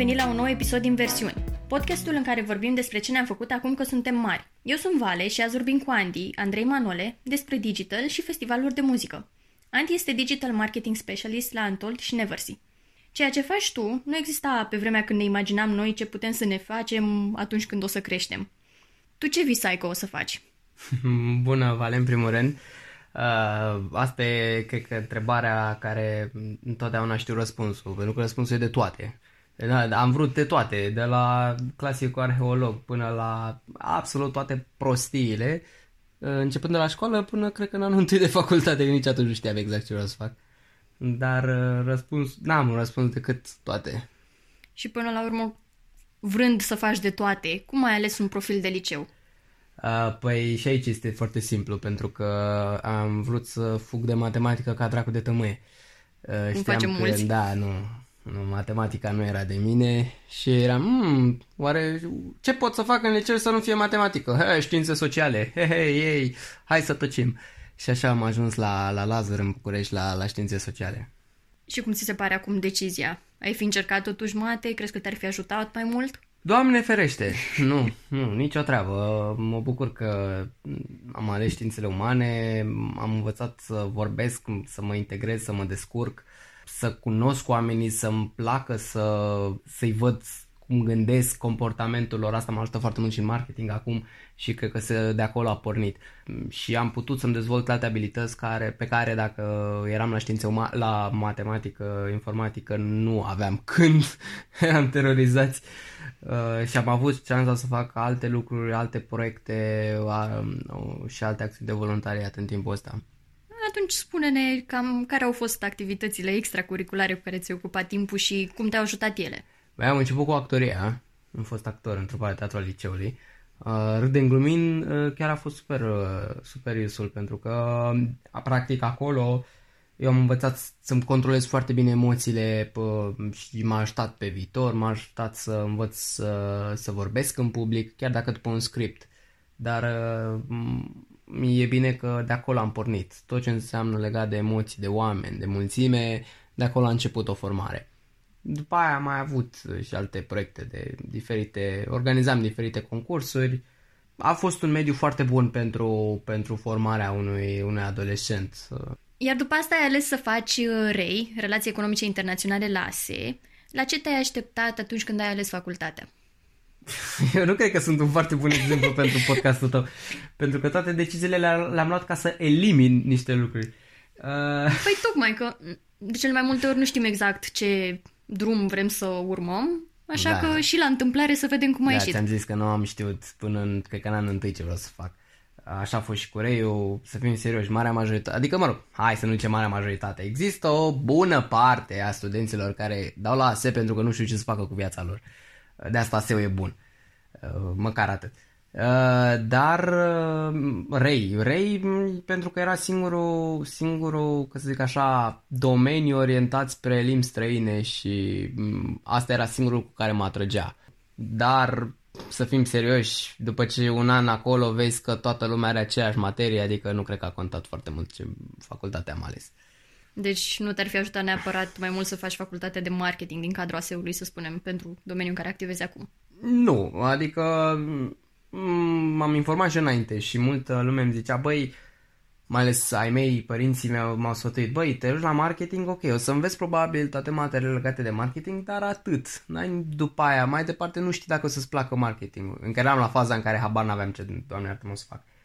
venit la un nou episod din Versiuni, podcastul în care vorbim despre ce ne-am făcut acum că suntem mari. Eu sunt Vale și azi vorbim cu Andy, Andrei Manole, despre digital și festivaluri de muzică. Andy este Digital Marketing Specialist la Antold și Neversea. Ceea ce faci tu nu exista pe vremea când ne imaginam noi ce putem să ne facem atunci când o să creștem. Tu ce visai că o să faci? Bună, Vale, în primul rând. Uh, asta e, cred că, întrebarea care întotdeauna știu răspunsul, pentru că răspunsul e de toate. Da, am vrut de toate, de la clasicul arheolog până la absolut toate prostiile, uh, începând de la școală până, cred că, în anul întâi de facultate, nici atunci nu știam exact ce vreau să fac. Dar uh, răspuns, n-am un răspuns decât toate. Și până la urmă, vrând să faci de toate, cum ai ales un profil de liceu? Uh, păi și aici este foarte simplu, pentru că am vrut să fug de matematică ca dracu de tămâie. Uh, Cum facem că, mulți. Da, nu, nu, matematica nu era de mine și eram, hmm, oare ce pot să fac în liceu să nu fie matematică? He, științe sociale, he, he, ei, hai să tăcim. Și așa am ajuns la, la Lazar în București, la, la științe sociale. Și cum ți se pare acum decizia? Ai fi încercat totuși mate? Crezi că te-ar fi ajutat mai mult? Doamne ferește! Nu, nu, nicio treabă. Mă bucur că am ales științele umane, am învățat să vorbesc, să mă integrez, să mă descurc, să cunosc oamenii, să-mi placă să, să-i văd cum gândesc comportamentul lor. Asta mă ajută foarte mult și în marketing acum și cred că se, de acolo a pornit. Și am putut să-mi dezvolt alte abilități care, pe care dacă eram la științe uma- la matematică, informatică, nu aveam când eram terorizați. Uh, și am avut șansa să fac alte lucruri, alte proiecte uh, și alte acțiuni de voluntariat în timpul ăsta. Atunci spune-ne cam care au fost activitățile extracurriculare cu care ți-ai ocupat timpul și cum te-au ajutat ele. Băi, am început cu actoria, am fost actor într-o parte teatru al liceului. Uh, Râdem glumind, uh, chiar a fost super, uh, super useful pentru că uh, practic acolo eu am învățat să-mi controlez foarte bine emoțiile pă, și m-a ajutat pe viitor, m-a ajutat să învăț să, să vorbesc în public, chiar dacă după un script. Dar uh, e bine că de acolo am pornit. Tot ce înseamnă legat de emoții, de oameni, de mulțime, de acolo a început o formare. După aia am mai avut și alte proiecte de diferite, organizam diferite concursuri. A fost un mediu foarte bun pentru, pentru formarea unui, unui adolescent. Iar după asta ai ales să faci uh, REI, Relații Economice Internaționale la ASE. La ce te-ai așteptat atunci când ai ales facultatea? Eu nu cred că sunt un foarte bun exemplu pentru podcastul tău, pentru că toate deciziile le-am luat ca să elimin niște lucruri. Uh... Păi tocmai că de cele mai multe ori nu știm exact ce drum vrem să urmăm, așa da. că și la întâmplare să vedem cum a da, ieșit. ți-am zis că nu am știut până în, cred că în anul întâi ce vreau să fac. Așa a fost și cu Reiu, să fim serioși, marea majoritate, adică mă rog, hai să nu zicem marea majoritate, există o bună parte a studenților care dau la ASE pentru că nu știu ce să facă cu viața lor. De asta ASE-ul e bun, măcar atât. Dar Rei, Rei pentru că era singurul, singurul, că să zic așa, domeniu orientat spre limbi străine și asta era singurul cu care mă atrăgea. Dar să fim serioși, după ce un an acolo vezi că toată lumea are aceeași materie, adică nu cred că a contat foarte mult ce facultate am ales. Deci nu te-ar fi ajutat neapărat mai mult să faci facultatea de marketing din cadrul ASE-ului, să spunem, pentru domeniul în care activezi acum? Nu, adică m-am informat și înainte și multă lume îmi zicea, băi, mai ales ai mei, părinții mei m-au sfătuit, băi, te duci la marketing, ok, o să înveți probabil toate materiile legate de marketing, dar atât. N-ai după aia, mai departe nu știi dacă o să-ți placă marketingul. Încă eram la faza în care habar n-aveam ce, doamne iartă mă să fac. Uh,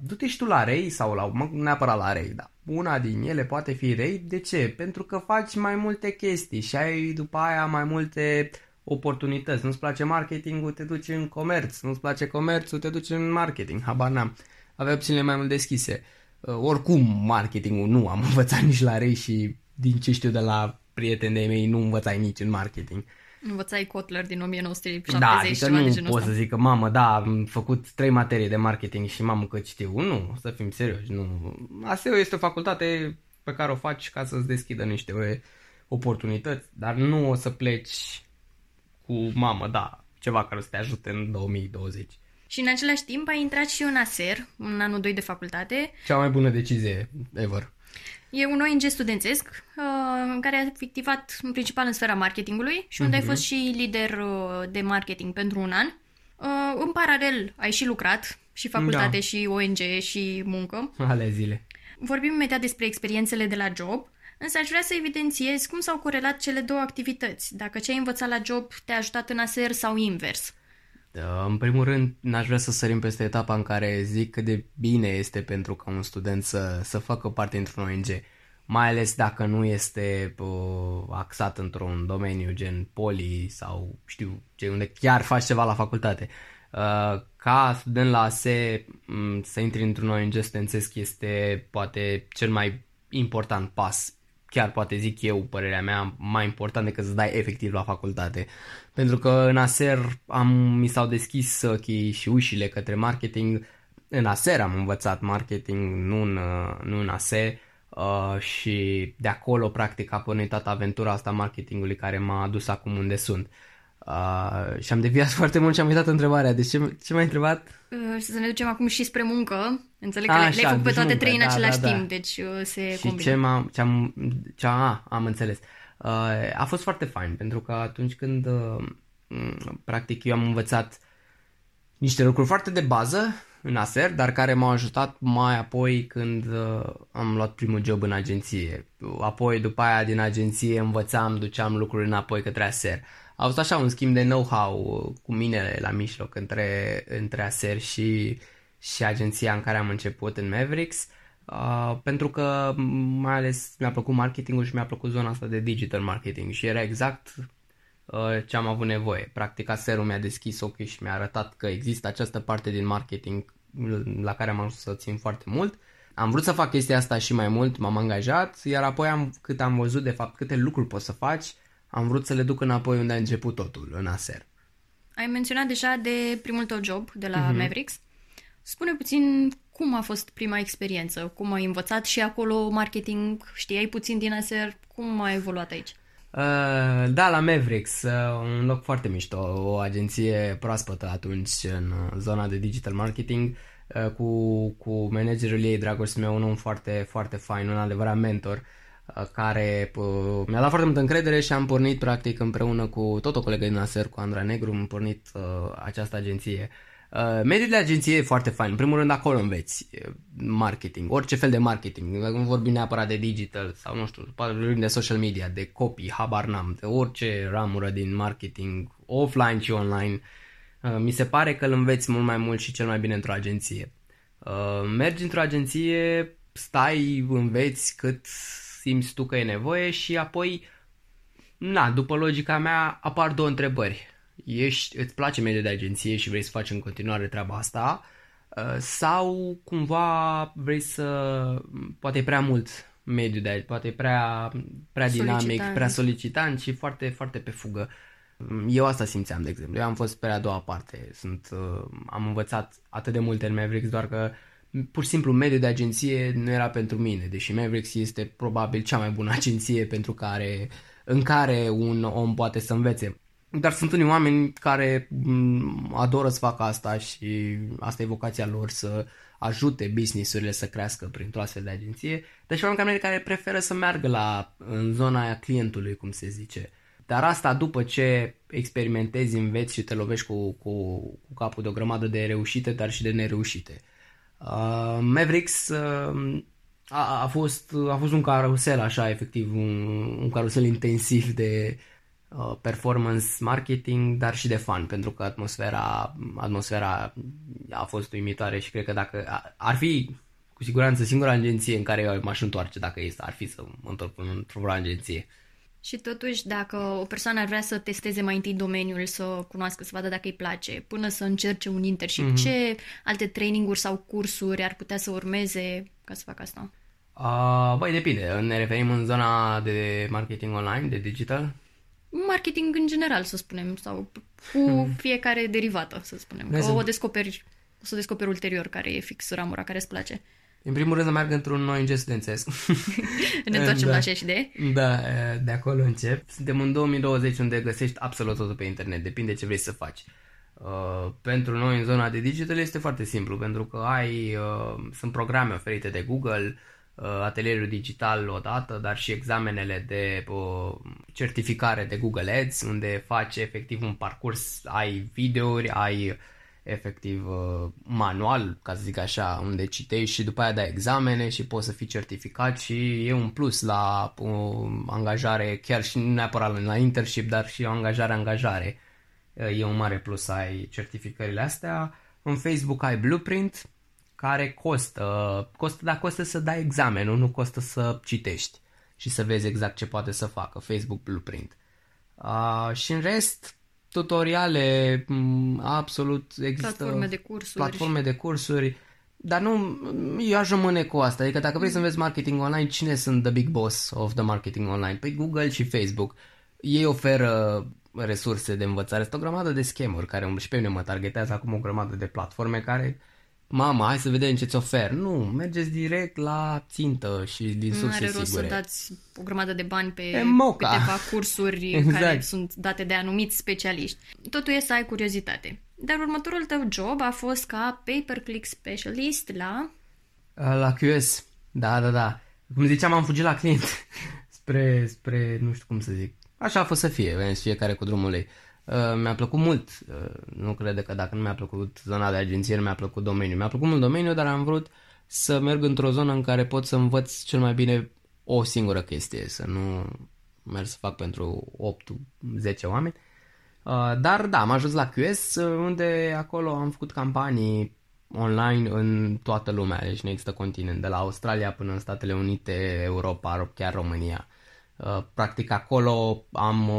du-te și tu la rei sau la, mă, neapărat la rei, da. Una din ele poate fi rei, de ce? Pentru că faci mai multe chestii și ai după aia mai multe oportunități. Nu-ți place marketingul, te duci în comerț. Nu-ți place comerțul, te duci în marketing. Habar n-am. Avea opțiunile mai mult deschise. Uh, oricum, marketingul nu am învățat nici la rei și din ce știu de la prieteni de mei nu învățai nici în marketing. Învățai Kotler din 1970 da, adică nu de pot să zic că mamă, da, am făcut trei materii de marketing și mamă că știu. Nu, să fim serioși, nu. ASEO este o facultate pe care o faci ca să-ți deschidă niște oportunități, dar nu o să pleci cu mamă, da, ceva care să te ajute în 2020. Și în același timp ai intrat și în ASER, în anul 2 de facultate. Cea mai bună decizie ever. E un ONG studențesc uh, care a activat în principal în sfera marketingului și unde uh-huh. ai fost și lider uh, de marketing pentru un an. Uh, în paralel ai și lucrat, și facultate, da. și ONG, și muncă. Ale zile. Vorbim imediat despre experiențele de la job, însă aș vrea să evidențiez cum s-au corelat cele două activități, dacă ce ai învățat la job te-a ajutat în aser sau invers. Da, în primul rând, n-aș vrea să sărim peste etapa în care zic cât de bine este pentru ca un student să, să facă parte într-un ONG, mai ales dacă nu este uh, axat într-un domeniu gen poli sau știu ce, unde chiar faci ceva la facultate. Uh, ca student la ASE să intri într-un ONG studențesc este poate cel mai important pas chiar poate zic eu, părerea mea, mai important decât să dai efectiv la facultate. Pentru că în ASER am, mi s-au deschis ochii și ușile către marketing. În ASER am învățat marketing, nu în, nu în ASE. Uh, și de acolo practic a pornit toată aventura asta marketingului care m-a adus acum unde sunt. Uh, Uh, și am deviat foarte mult și am uitat întrebarea. Deci ce, ce m-ai întrebat? Uh, să ne ducem acum și spre muncă. Înțeleg că le-ai făcut pe toate muncă, trei în da, același da, da. timp, deci uh, se și combină. ce, m-am, ce am, ce a, am înțeles. Uh, a fost foarte fain, pentru că atunci când uh, practic eu am învățat niște lucruri foarte de bază în ASER, dar care m-au ajutat mai apoi când uh, am luat primul job în agenție. Apoi, după aia, din agenție învățam, duceam lucruri înapoi către ASER a fost așa un schimb de know-how cu mine la mijloc între, între Aser și, și agenția în care am început în Mavericks. Uh, pentru că mai ales mi-a plăcut marketingul și mi-a plăcut zona asta de digital marketing și era exact uh, ce am avut nevoie. Practic Aserul mi-a deschis ochii și mi-a arătat că există această parte din marketing la care am ajuns să țin foarte mult. Am vrut să fac chestia asta și mai mult, m-am angajat, iar apoi am, cât am văzut de fapt câte lucruri pot să faci, am vrut să le duc înapoi unde a început totul, în ASER. Ai menționat deja de primul tău job de la mm-hmm. Mavericks. Spune puțin cum a fost prima experiență, cum ai învățat și acolo marketing, știai puțin din ASER, cum a evoluat aici? Uh, da, la Mavericks, uh, un loc foarte mișto, o agenție proaspătă atunci în zona de digital marketing, uh, cu, cu managerul ei, Dragoș meu, un foarte, foarte fain, un adevărat mentor. Uh, Uh, care uh, mi-a dat foarte multă încredere și am pornit practic împreună cu tot o colegă din Aser, cu Andra Negru, am pornit uh, această agenție. Uh, mediul de agenție e foarte fain. În primul rând acolo înveți uh, marketing, orice fel de marketing. Nu vorbim neapărat de digital sau nu știu, vorbim de social media, de copy, habar n-am, de orice ramură din marketing, offline și online. Uh, mi se pare că îl înveți mult mai mult și cel mai bine într-o agenție. Uh, mergi într-o agenție, stai, înveți cât simți tu că e nevoie și apoi, na, după logica mea, apar două întrebări. Ești, îți place mediul de agenție și vrei să faci în continuare treaba asta uh, sau cumva vrei să, poate e prea mult mediul de poate e prea, prea dinamic, solicitant. prea solicitant și foarte, foarte pe fugă. Eu asta simțeam, de exemplu. Eu am fost pe a doua parte. Sunt, uh, am învățat atât de multe în Mavericks, doar că pur și simplu mediul de agenție nu era pentru mine, deși Mavericks este probabil cea mai bună agenție pentru care, în care un om poate să învețe. Dar sunt unii oameni care mm, adoră să facă asta și asta e vocația lor să ajute business-urile să crească printr-o astfel de agenție, dar și oameni care preferă să meargă la, în zona aia clientului, cum se zice. Dar asta după ce experimentezi, înveți și te lovești cu, cu, cu capul de o grămadă de reușite, dar și de nereușite. Uh, Mavericks uh, a, a, fost, a fost un carusel așa, efectiv, un, un carusel intensiv de uh, performance marketing, dar și de fan, pentru că atmosfera, atmosfera a fost uimitoare și cred că dacă ar fi cu siguranță singura agenție în care eu m-aș întoarce dacă este, ar fi să mă întorc într-o agenție. Și totuși, dacă o persoană ar vrea să testeze mai întâi domeniul, să cunoască, să vadă dacă îi place, până să încerce un internship, mm-hmm. ce alte traininguri sau cursuri ar putea să urmeze ca să facă asta? Uh, băi, depinde. Ne referim în zona de marketing online, de digital? Marketing în general, să spunem, sau cu mm. fiecare derivată, să spunem. Că o descoperi, o să descoperi ulterior care e fix ramura care îți place. În primul rând să merg într-un noi studențesc. ne întoarcem da. la aceeași idee? Da, de acolo încep. Suntem în 2020 unde găsești absolut totul pe internet, depinde ce vrei să faci. Uh, pentru noi în zona de digital este foarte simplu, pentru că ai, uh, sunt programe oferite de Google, atelierul digital odată, dar și examenele de uh, certificare de Google Ads, unde faci efectiv un parcurs, ai videouri, ai efectiv uh, manual, ca să zic așa, unde citești și după aia dai examene și poți să fii certificat și e un plus la uh, angajare, chiar și nu neapărat la internship, dar și angajare-angajare. Uh, e un mare plus să ai certificările astea. În Facebook ai Blueprint, care costă, costă, dar costă să dai examenul, nu costă să citești și să vezi exact ce poate să facă Facebook Blueprint. Uh, și în rest, tutoriale, absolut există platforme de cursuri. Platforme de cursuri. Dar nu, eu aș rămâne cu asta. Adică dacă vrei să înveți marketing online, cine sunt the big boss of the marketing online? Păi Google și Facebook. Ei oferă resurse de învățare. Sunt o grămadă de schemuri care și pe mine mă targetează acum o grămadă de platforme care Mama, hai să vedem ce-ți ofer. Nu, mergeți direct la țintă și din surse sigure. Nu are rost să dați o grămadă de bani pe e câteva cursuri exact. care sunt date de anumiți specialiști. Totul e să ai curiozitate. Dar următorul tău job a fost ca pay-per-click specialist la... La QS, da, da, da. Cum ziceam, am fugit la client spre, spre, nu știu cum să zic. Așa a fost să fie, fiecare cu drumul ei. Uh, mi-a plăcut mult. Uh, nu cred că dacă nu mi-a plăcut zona de agenție, nu mi-a plăcut domeniul. Mi-a plăcut mult domeniul, dar am vrut să merg într-o zonă în care pot să învăț cel mai bine o singură chestie, să nu merg să fac pentru 8-10 oameni. Uh, dar da, am ajuns la QS, unde acolo am făcut campanii online în toată lumea, deci nu există continent, de la Australia până în Statele Unite, Europa, chiar România. Uh, practic acolo am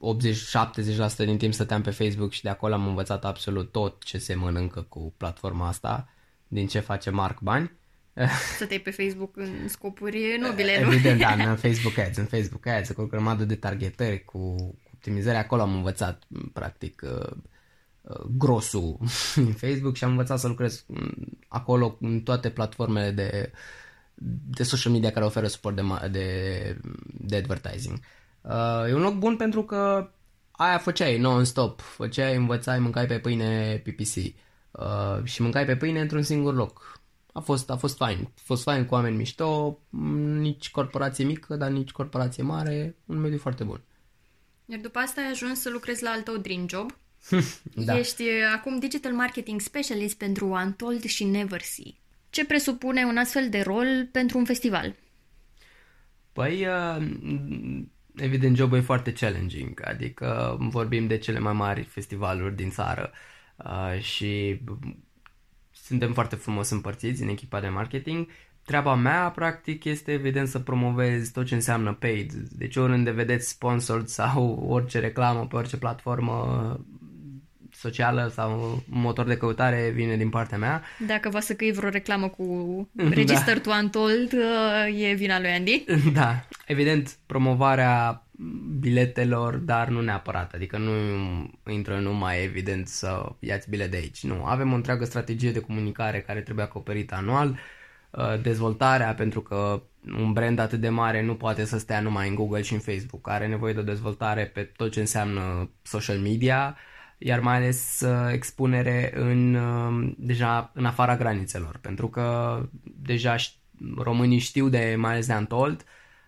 80-70% uh, din timp stăteam pe Facebook și de acolo am învățat absolut tot ce se mănâncă cu platforma asta, din ce face Mark bani. Stăteai pe Facebook în scopuri nobile, nu? Evident, da, în Facebook Ads, în Facebook Ads, cu o grămadă de targetări, cu optimizări, acolo am învățat practic uh, grosul în Facebook și am învățat să lucrez mm, acolo în toate platformele de de social media care oferă suport de, de, de advertising. Uh, e un loc bun pentru că aia făceai non-stop, făceai, învățai, mâncai pe pâine PPC uh, și mâncai pe pâine într-un singur loc. A fost, a fost fain. A fost fain cu oameni mișto, nici corporație mică, dar nici corporație mare, un mediu foarte bun. Iar după asta ai ajuns să lucrezi la al tău dream job. da. Ești uh, acum digital marketing specialist pentru Untold și Never See. Ce presupune un astfel de rol pentru un festival? Păi, uh, evident, jobul e foarte challenging, adică vorbim de cele mai mari festivaluri din țară uh, și suntem foarte frumos împărțiți în echipa de marketing. Treaba mea, practic, este evident să promovez tot ce înseamnă paid. Deci oriunde vedeți sponsored sau orice reclamă pe orice platformă, socială sau un motor de căutare vine din partea mea. Dacă va să căi vreo reclamă cu Register da. to Untold, uh, e vina lui Andy. Da, evident, promovarea biletelor, dar nu neapărat, adică nu intră numai evident să iați bilet de aici, nu. Avem o întreagă strategie de comunicare care trebuie acoperită anual, uh, dezvoltarea, pentru că un brand atât de mare nu poate să stea numai în Google și în Facebook, are nevoie de o dezvoltare pe tot ce înseamnă social media, iar mai ales uh, expunere în, uh, deja în afara granițelor, pentru că deja românii știu de, mai ales de Antold,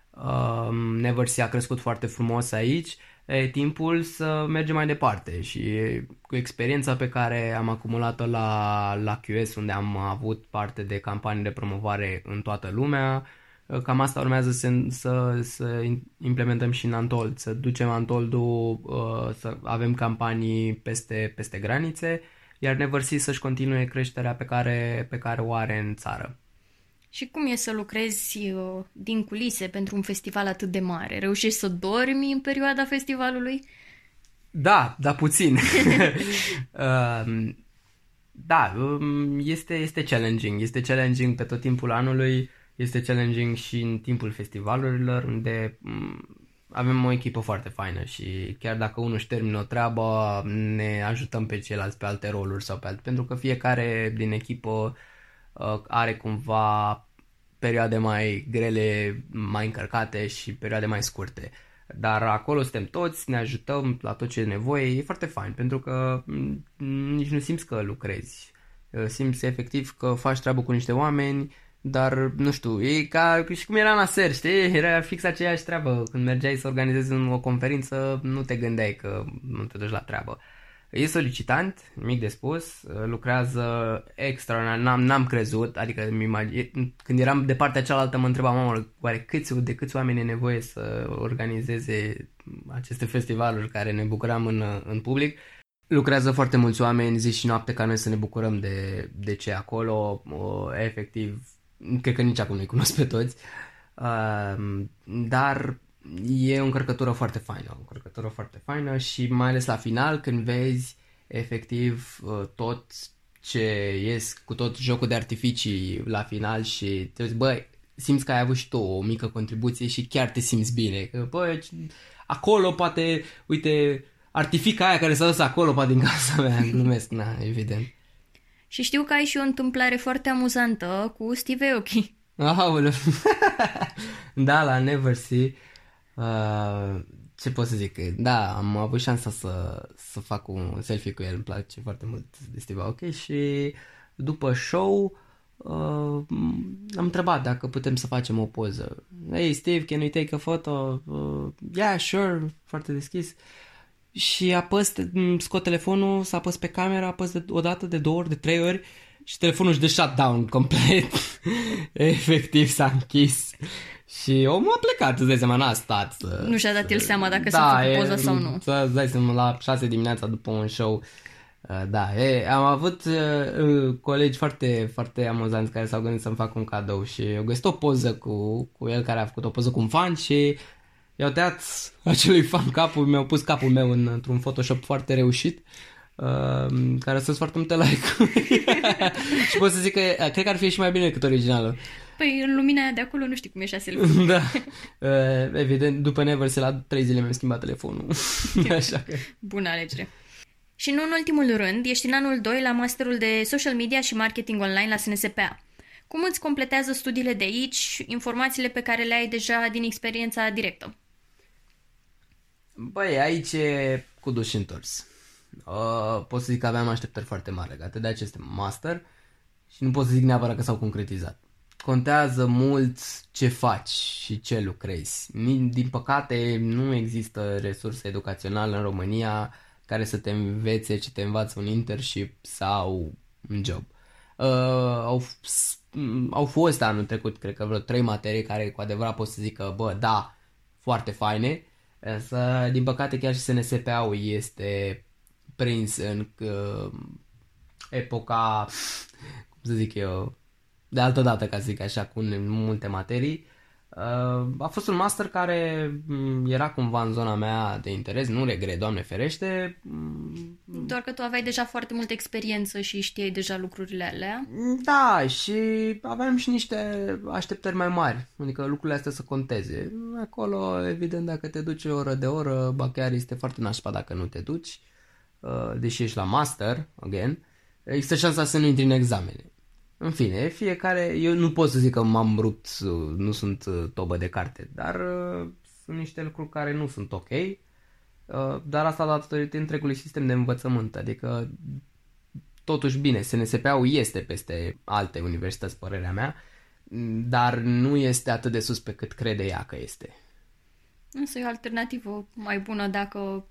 uh, Neversea a crescut foarte frumos aici, e timpul să mergem mai departe și cu experiența pe care am acumulat-o la, la QS, unde am avut parte de campanii de promovare în toată lumea, Cam asta urmează să, să, să implementăm și în Antold, să ducem Antoldul, uh, să avem campanii peste, peste granițe, iar Neversea să-și continue creșterea pe care, pe care o are în țară. Și cum e să lucrezi uh, din culise pentru un festival atât de mare? Reușești să dormi în perioada festivalului? Da, da puțin. uh, da, um, este, este challenging. Este challenging pe tot timpul anului este challenging și în timpul festivalurilor, unde mm, avem o echipă foarte faină și chiar dacă unul își termină o treabă, ne ajutăm pe ceilalți pe alte roluri sau pe alte, pentru că fiecare din echipă uh, are cumva perioade mai grele, mai încărcate și perioade mai scurte. Dar acolo suntem toți, ne ajutăm la tot ce e nevoie, e foarte fain, pentru că mm, nici nu simți că lucrezi. Uh, simți efectiv că faci treabă cu niște oameni, dar nu știu, e ca și cum era în aser, știi? Era fix aceeași treabă. Când mergeai să organizezi o conferință, nu te gândeai că nu te duci la treabă. E solicitant, mic de spus, lucrează extraordinar, n-am, n-am crezut, adică când eram de partea cealaltă mă întrebam, mamă, oare câți, de câți oameni e nevoie să organizeze aceste festivaluri care ne bucuram în, în public? Lucrează foarte mulți oameni zi și noapte ca noi să ne bucurăm de, de ce acolo, o, efectiv, cred că nici acum nu-i cunosc pe toți, uh, dar e o încărcătură foarte faină, o încărcătură foarte faină și mai ales la final când vezi efectiv uh, tot ce ies cu tot jocul de artificii la final și te zici, băi, simți că ai avut și tu o mică contribuție și chiar te simți bine. Că, bă, acolo poate, uite, artifica aia care s-a dus acolo, poate din casa mea, glumesc, na, evident. Și știu că ai și o întâmplare foarte amuzantă cu Steve Aoki. Aoleu. da, la Never See. Uh, ce pot să zic? Da, am avut șansa să, să fac un selfie cu el, îmi place foarte mult de Steve Aoki și după show uh, am întrebat dacă putem să facem o poză. Hey Steve, can we take a photo? Uh, yeah, sure, foarte deschis. Și apăs, scot telefonul, să apăs pe camera, apăs de, o dată, de două ori, de trei ori și telefonul își dă shutdown complet. Efectiv s-a închis. Și omul a plecat, îți dai seama, n-a stat să... Nu și-a dat el seama dacă da, s-a făcut poză sau nu. Să dai seama, la 6 dimineața după un show. Uh, da, e, am avut uh, uh, colegi foarte, foarte amuzanți care s-au gândit să-mi fac un cadou și au găsit o poză cu, cu el care a făcut o poză cu un fan și i-au tăiat acelui fan capul, mi-au pus capul meu în, într-un Photoshop foarte reușit. Uh, care sunt foarte multe like și pot să zic că uh, cred că ar fi și mai bine decât originalul. Păi în lumina aia de acolo nu știi cum ieșea selfie. da. Uh, evident, după Neverse la trei zile mi-am schimbat telefonul. Așa că... Bună alegere. Și nu în ultimul rând, ești în anul 2 la masterul de social media și marketing online la SNSPA. Cum îți completează studiile de aici, informațiile pe care le ai deja din experiența directă? Băi, aici e cu dus și întors. Uh, pot să zic că aveam așteptări foarte mari legate de aceste master și nu pot să zic neapărat că s-au concretizat contează mult ce faci și ce lucrezi. Din păcate, nu există resurse educaționale în România care să te învețe ce te învață un internship sau un job. Uh, au, au fost anul trecut, cred că vreo trei materii care cu adevărat pot să zic că, bă, da, foarte faine, însă, din păcate, chiar și SNSPA-ul este prins în uh, epoca, cum să zic eu, de altă dată, ca să zic așa, cu multe materii. Uh, a fost un master care mm, era cumva în zona mea de interes, nu regret, doamne ferește. Mm, Doar că tu aveai deja foarte multă experiență și știai deja lucrurile alea. Da, și aveam și niște așteptări mai mari, adică lucrurile astea să conteze. Acolo, evident, dacă te duci oră de oră, ba chiar este foarte nașpa dacă nu te duci, uh, deși ești la master, again, există șansa să nu intri în examene. În fine, fiecare, eu nu pot să zic că m-am rupt, nu sunt uh, tobă de carte, dar uh, sunt niște lucruri care nu sunt ok, uh, dar asta datorită întregului sistem de învățământ, adică totuși bine, SNSP-ul este peste alte universități, părerea mea, dar nu este atât de sus pe cât crede ea că este. Însă e o alternativă mai bună dacă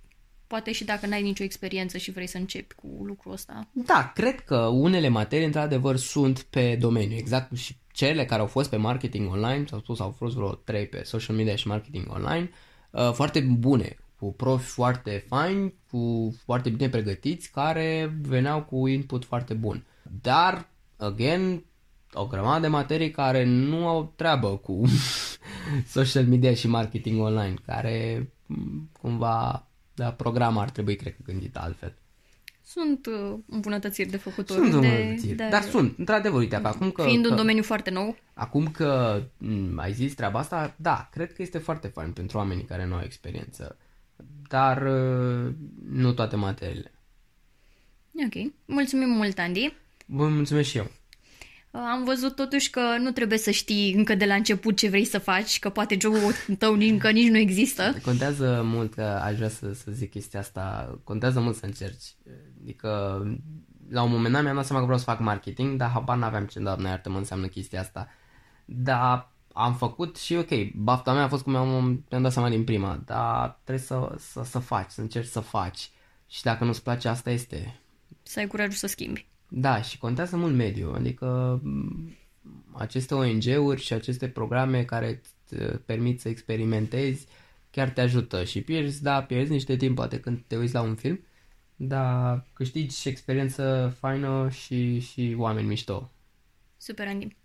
Poate și dacă n-ai nicio experiență și vrei să începi cu lucrul ăsta. Da, cred că unele materii, într-adevăr, sunt pe domeniu. Exact și cele care au fost pe marketing online, s-au spus, au fost vreo 3 pe social media și marketing online, uh, foarte bune, cu profi foarte faini, cu foarte bine pregătiți, care veneau cu input foarte bun. Dar, again, o grămadă de materii care nu au treabă cu social media și marketing online, care cumva da, programul ar trebui, cred că, gândit altfel. Sunt uh, îmbunătățiri de făcut Sunt îmbunătățiri, de, dar sunt, într-adevăr, uite, acum că... Fiind că, un domeniu foarte nou. Acum că m- mm, ai zis treaba asta, da, cred că este foarte fain pentru oamenii care nu au experiență, dar uh, nu toate materiile. Ok, mulțumim mult, Andy. Vă mulțumesc și eu. Am văzut totuși că nu trebuie să știi încă de la început ce vrei să faci, că poate jocul tău încă nici nu există. Contează mult, că aș vrea să, să zic chestia asta, contează mult să încerci. Adică, la un moment dat mi-am dat seama că vreau să fac marketing, dar habar n-aveam ce, doamne iartă, mă înseamnă chestia asta. dar am făcut și ok, bafta mea a fost cum am, mi-am dat seama din prima, dar trebuie să, să, să faci, să încerci să faci. Și dacă nu-ți place, asta este. Să ai curajul să schimbi. Da, și contează mult mediul, adică m, aceste ONG-uri și aceste programe care îți permit să experimentezi chiar te ajută și pierzi, da, pierzi niște timp poate când te uiți la un film, dar câștigi și experiență faină și, și oameni mișto. Super, Andy.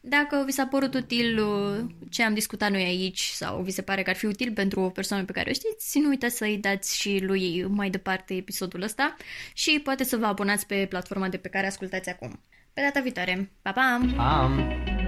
Dacă vi s-a părut util uh, ce am discutat noi aici sau vi se pare că ar fi util pentru o persoană pe care o știți, nu uitați să-i dați și lui mai departe episodul ăsta și poate să vă abonați pe platforma de pe care ascultați acum. Pe data viitoare. Pa, pa! Pam!